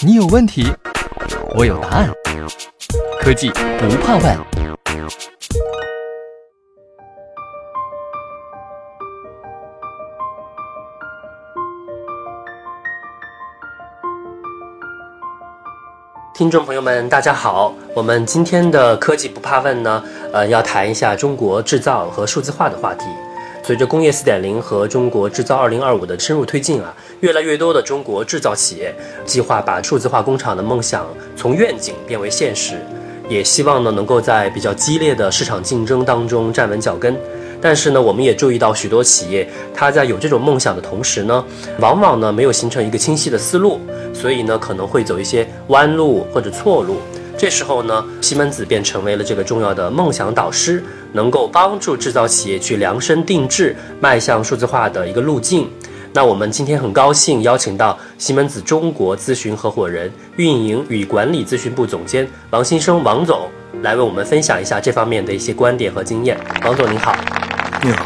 你有问题，我有答案。科技不怕问。听众朋友们，大家好。我们今天的科技不怕问呢，呃，要谈一下中国制造和数字化的话题。随着工业四点零和中国制造二零二五的深入推进啊，越来越多的中国制造企业计划把数字化工厂的梦想从愿景变为现实，也希望呢能够在比较激烈的市场竞争当中站稳脚跟。但是呢，我们也注意到许多企业，它在有这种梦想的同时呢，往往呢没有形成一个清晰的思路，所以呢可能会走一些弯路或者错路。这时候呢，西门子便成为了这个重要的梦想导师，能够帮助制造企业去量身定制迈向数字化的一个路径。那我们今天很高兴邀请到西门子中国咨询合伙人、运营与管理咨询部总监王新生王总来为我们分享一下这方面的一些观点和经验。王总您好。你好，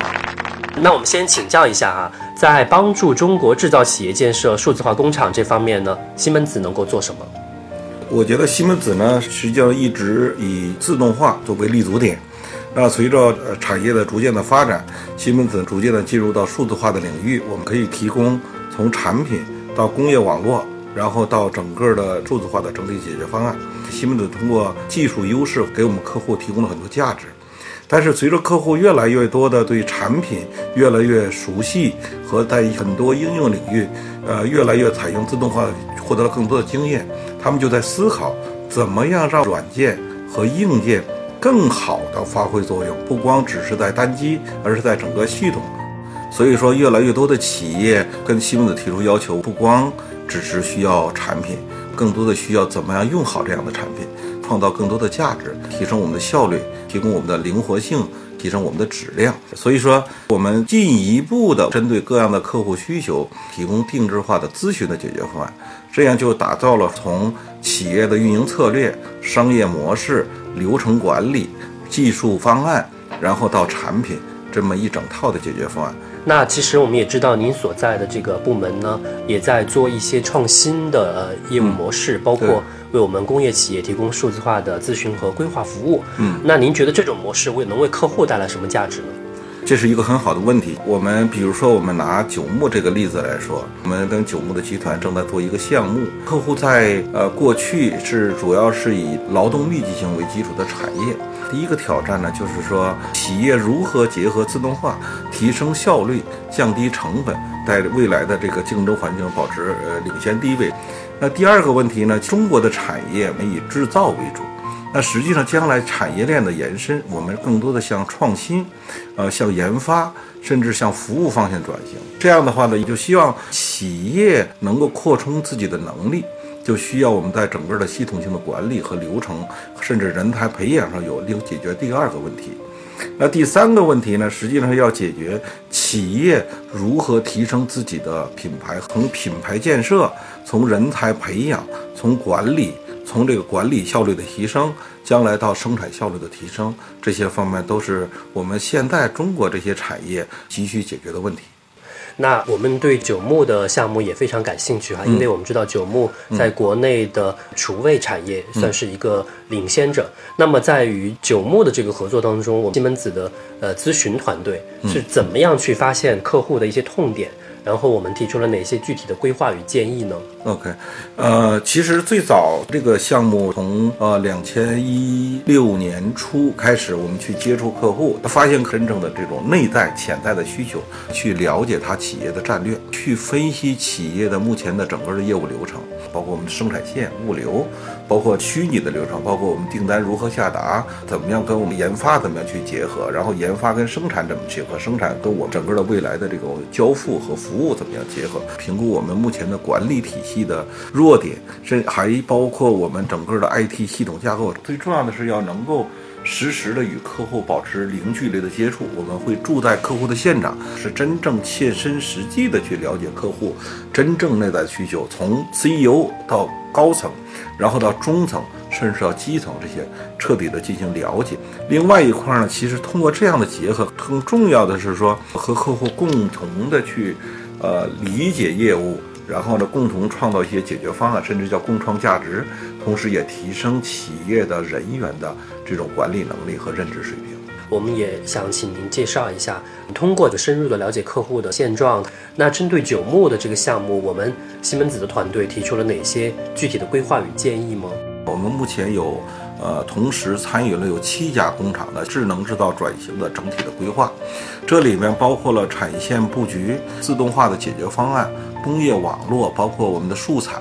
那我们先请教一下哈，在帮助中国制造企业建设数字化工厂这方面呢，西门子能够做什么？我觉得西门子呢，实际上一直以自动化作为立足点。那随着呃产业的逐渐的发展，西门子逐渐的进入到数字化的领域，我们可以提供从产品到工业网络，然后到整个的数字化的整体解决方案。西门子通过技术优势，给我们客户提供了很多价值。但是随着客户越来越多的对产品越来越熟悉，和在很多应用领域，呃，越来越采用自动化，获得了更多的经验，他们就在思考怎么样让软件和硬件更好的发挥作用，不光只是在单机，而是在整个系统。所以说，越来越多的企业跟西门子提出要求，不光只是需要产品，更多的需要怎么样用好这样的产品。创造更多的价值，提升我们的效率，提供我们的灵活性，提升我们的质量。所以说，我们进一步的针对各样的客户需求，提供定制化的咨询的解决方案，这样就打造了从企业的运营策略、商业模式、流程管理、技术方案，然后到产品这么一整套的解决方案。那其实我们也知道，您所在的这个部门呢，也在做一些创新的业务模式，包括为我们工业企业提供数字化的咨询和规划服务。嗯，那您觉得这种模式为能为客户带来什么价值呢？这是一个很好的问题。我们比如说，我们拿九牧这个例子来说，我们跟九牧的集团正在做一个项目，客户在呃过去是主要是以劳动密集型为基础的产业。第一个挑战呢，就是说企业如何结合自动化，提升效率，降低成本，在未来的这个竞争环境保持呃领先地位。那第二个问题呢，中国的产业我们以制造为主。那实际上，将来产业链的延伸，我们更多的向创新，呃，向研发，甚至向服务方向转型。这样的话呢，也就希望企业能够扩充自己的能力，就需要我们在整个的系统性的管理和流程，甚至人才培养上有另解决第二个问题。那第三个问题呢，实际上要解决企业如何提升自己的品牌，从品牌建设，从人才培养，从管理。从这个管理效率的提升，将来到生产效率的提升，这些方面都是我们现在中国这些产业急需解决的问题。那我们对九牧的项目也非常感兴趣哈，因为我们知道九牧在国内的厨卫产业算是一个领先者。那么在与九牧的这个合作当中，我们西门子的呃咨询团队是怎么样去发现客户的一些痛点？然后我们提出了哪些具体的规划与建议呢？OK，呃，其实最早这个项目从呃两千一六年初开始，我们去接触客户，发现真正的这种内在潜在的需求，去了解他企业的战略，去分析企业的目前的整个的业务流程，包括我们的生产线、物流，包括虚拟的流程，包括我们订单如何下达，怎么样跟我们研发怎么样去结合，然后研发跟生产怎么结合，生产跟我们整个的未来的这个交付和服。服务怎么样结合？评估我们目前的管理体系的弱点，甚还包括我们整个的 IT 系统架构。最重要的是要能够实时的与客户保持零距离的接触。我们会住在客户的现场，是真正切身实际的去了解客户真正内在需求，从 CEO 到高层，然后到中层，甚至到基层这些彻底的进行了解。另外一块呢，其实通过这样的结合，更重要的是说和客户共同的去。呃，理解业务，然后呢，共同创造一些解决方案，甚至叫共创价值，同时也提升企业的人员的这种管理能力和认知水平。我们也想请您介绍一下，通过深入的了解客户的现状，那针对九牧的这个项目，我们西门子的团队提出了哪些具体的规划与建议吗？我们目前有，呃，同时参与了有七家工厂的智能制造转型的整体的规划，这里面包括了产线布局、自动化的解决方案、工业网络，包括我们的素材，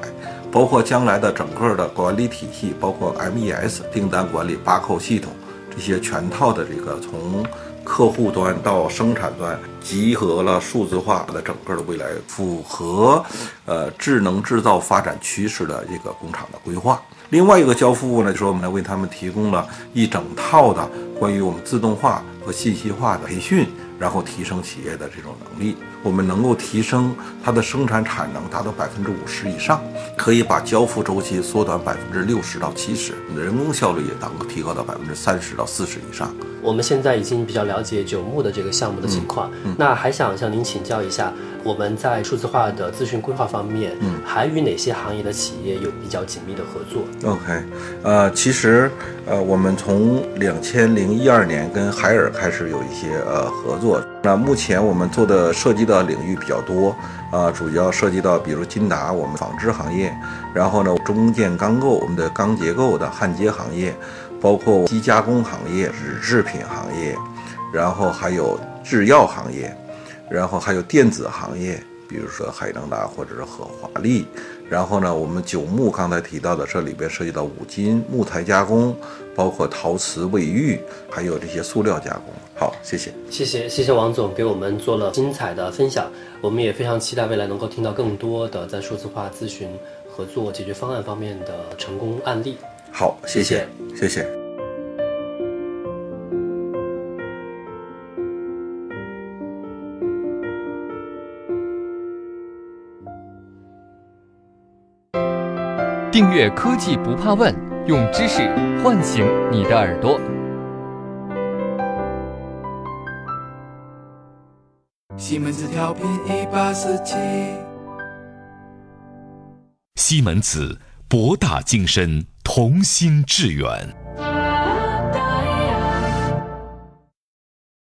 包括将来的整个的管理体系，包括 MES 订单管理、八扣系统。这些全套的这个从客户端到生产端，集合了数字化的整个的未来，符合呃智能制造发展趋势的这个工厂的规划。另外一个交付物呢，就是我们来为他们提供了一整套的关于我们自动化和信息化的培训。然后提升企业的这种能力，我们能够提升它的生产产能达到百分之五十以上，可以把交付周期缩短百分之六十到七十，人工效率也能够提高到百分之三十到四十以上。我们现在已经比较了解九牧的这个项目的情况，那还想向您请教一下，我们在数字化的咨询规划方面，嗯，还与哪些行业的企业有比较紧密的合作？OK，呃，其实呃，我们从两千零一二年跟海尔开始有一些呃合作。那目前我们做的涉及的领域比较多，啊，主要涉及到比如金达我们纺织行业，然后呢中建钢构我们的钢结构的焊接行业，包括机加工行业、纸制品行业，然后还有制药行业，然后还有电子行业，比如说海正达或者是和华丽，然后呢我们九牧刚才提到的这里边涉及到五金木材加工，包括陶瓷卫浴，还有这些塑料加工。好，谢谢，谢谢，谢谢王总给我们做了精彩的分享。我们也非常期待未来能够听到更多的在数字化咨询、合作、解决方案方面的成功案例。好，谢谢，谢谢。订阅科技不怕问，用知识唤醒你的耳朵。西门子调频一八四七，西门子博大精深，同心致远。